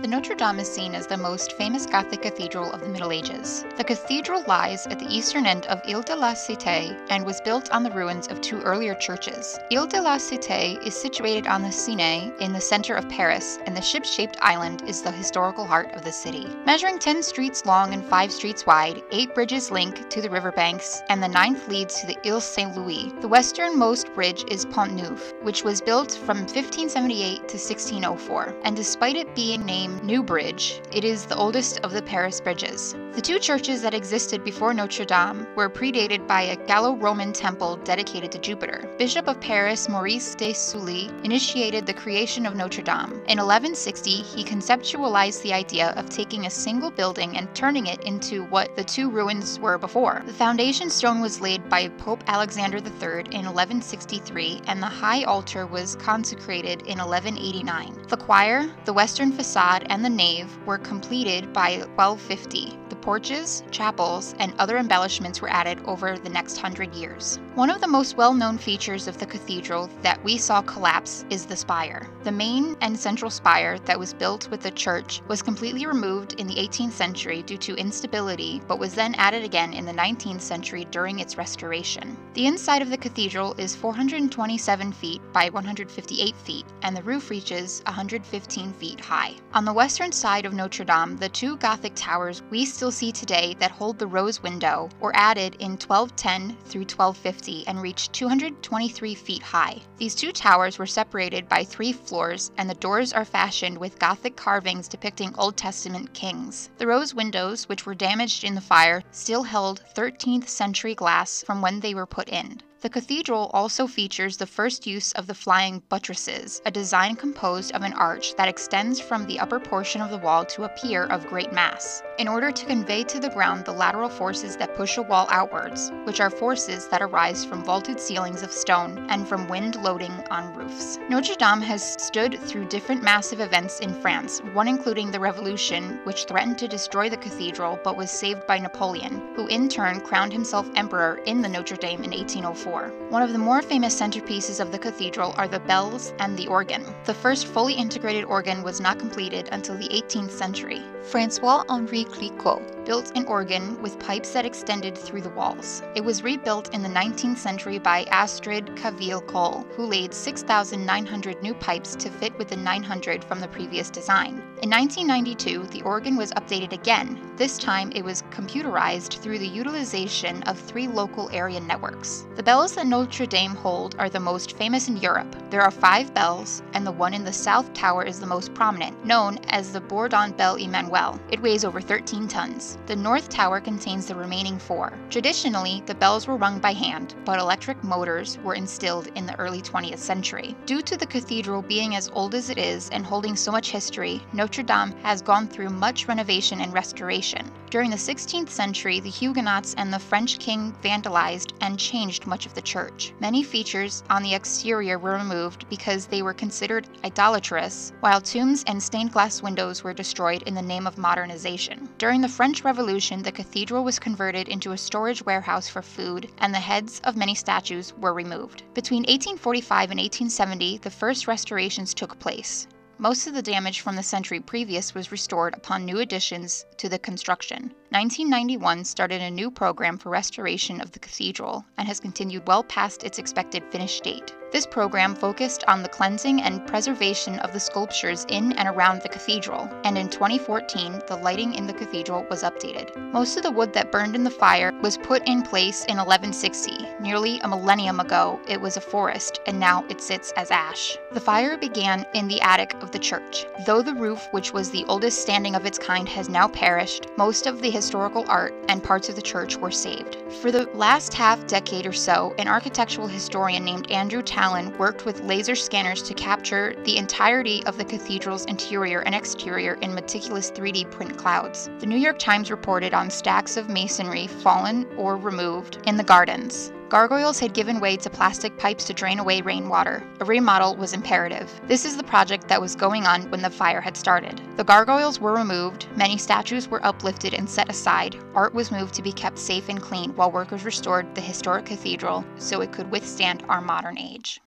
The Notre Dame is seen as the most famous Gothic cathedral of the Middle Ages. The cathedral lies at the eastern end of Ile de la Cité and was built on the ruins of two earlier churches. Ile de la Cité is situated on the Seine in the center of Paris, and the ship shaped island is the historical heart of the city. Measuring 10 streets long and 5 streets wide, 8 bridges link to the riverbanks, and the ninth leads to the Ile Saint Louis. The westernmost bridge is Pont Neuf, which was built from 1578 to 1604, and despite it being named named New Bridge. It is the oldest of the Paris bridges. The two churches that existed before Notre Dame were predated by a Gallo-Roman temple dedicated to Jupiter. Bishop of Paris Maurice de Sully initiated the creation of Notre Dame. In 1160, he conceptualized the idea of taking a single building and turning it into what the two ruins were before. The foundation stone was laid by Pope Alexander III in 1163, and the high altar was consecrated in 1189. The choir, the western facade, and the nave were completed by 1250 porches, chapels, and other embellishments were added over the next hundred years. One of the most well known features of the cathedral that we saw collapse is the spire. The main and central spire that was built with the church was completely removed in the 18th century due to instability, but was then added again in the 19th century during its restoration. The inside of the cathedral is 427 feet by 158 feet, and the roof reaches 115 feet high. On the western side of Notre Dame, the two Gothic towers we still see today that hold the rose window were added in 1210 through 1250 and reached 223 feet high. These two towers were separated by three floors, and the doors are fashioned with Gothic carvings depicting Old Testament kings. The rose windows, which were damaged in the fire, still held 13th century glass from when they were put in. The cathedral also features the first use of the flying buttresses, a design composed of an arch that extends from the upper portion of the wall to a pier of great mass, in order to convey to the ground the lateral forces that push a wall outwards, which are forces that arise from vaulted ceilings of stone and from wind loading on roofs. Notre Dame has stood through different massive events in France, one including the Revolution, which threatened to destroy the cathedral but was saved by Napoleon, who in turn crowned himself emperor in the Notre Dame in 1804. One of the more famous centerpieces of the cathedral are the bells and the organ. The first fully integrated organ was not completed until the 18th century. Francois Henri Clicquot built an organ with pipes that extended through the walls. It was rebuilt in the 19th century by Astrid Caville Cole, who laid 6,900 new pipes to fit with the 900 from the previous design. In 1992, the organ was updated again. This time it was computerized through the utilization of three local area networks. The bells that Notre Dame hold are the most famous in Europe. There are five bells, and the one in the south tower is the most prominent, known as the Bourdon Bell Emmanuel. It weighs over 13 tons. The north tower contains the remaining four. Traditionally, the bells were rung by hand, but electric motors were instilled in the early 20th century. Due to the cathedral being as old as it is and holding so much history, Notre Dame has gone through much renovation and restoration. During the 16th century, the Huguenots and the French king vandalized and changed much of the church. Many features on the exterior were removed because they were considered idolatrous, while tombs and stained glass windows were destroyed in the name of modernization. During the French Revolution, the cathedral was converted into a storage warehouse for food, and the heads of many statues were removed. Between 1845 and 1870, the first restorations took place. Most of the damage from the century previous was restored upon new additions to the construction. 1991 started a new program for restoration of the cathedral and has continued well past its expected finish date. This program focused on the cleansing and preservation of the sculptures in and around the cathedral, and in 2014, the lighting in the cathedral was updated. Most of the wood that burned in the fire was put in place in 1160. Nearly a millennium ago, it was a forest, and now it sits as ash. The fire began in the attic of the church. Though the roof, which was the oldest standing of its kind, has now perished, most of the historical art and parts of the church were saved. For the last half decade or so, an architectural historian named Andrew Tallon worked with laser scanners to capture the entirety of the cathedral's interior and exterior in meticulous 3D point clouds. The New York Times reported on stacks of masonry fallen or removed in the gardens. Gargoyles had given way to plastic pipes to drain away rainwater. A remodel was imperative. This is the project that was going on when the fire had started. The gargoyles were removed, many statues were uplifted and set aside, art was moved to be kept safe and clean while workers restored the historic cathedral so it could withstand our modern age.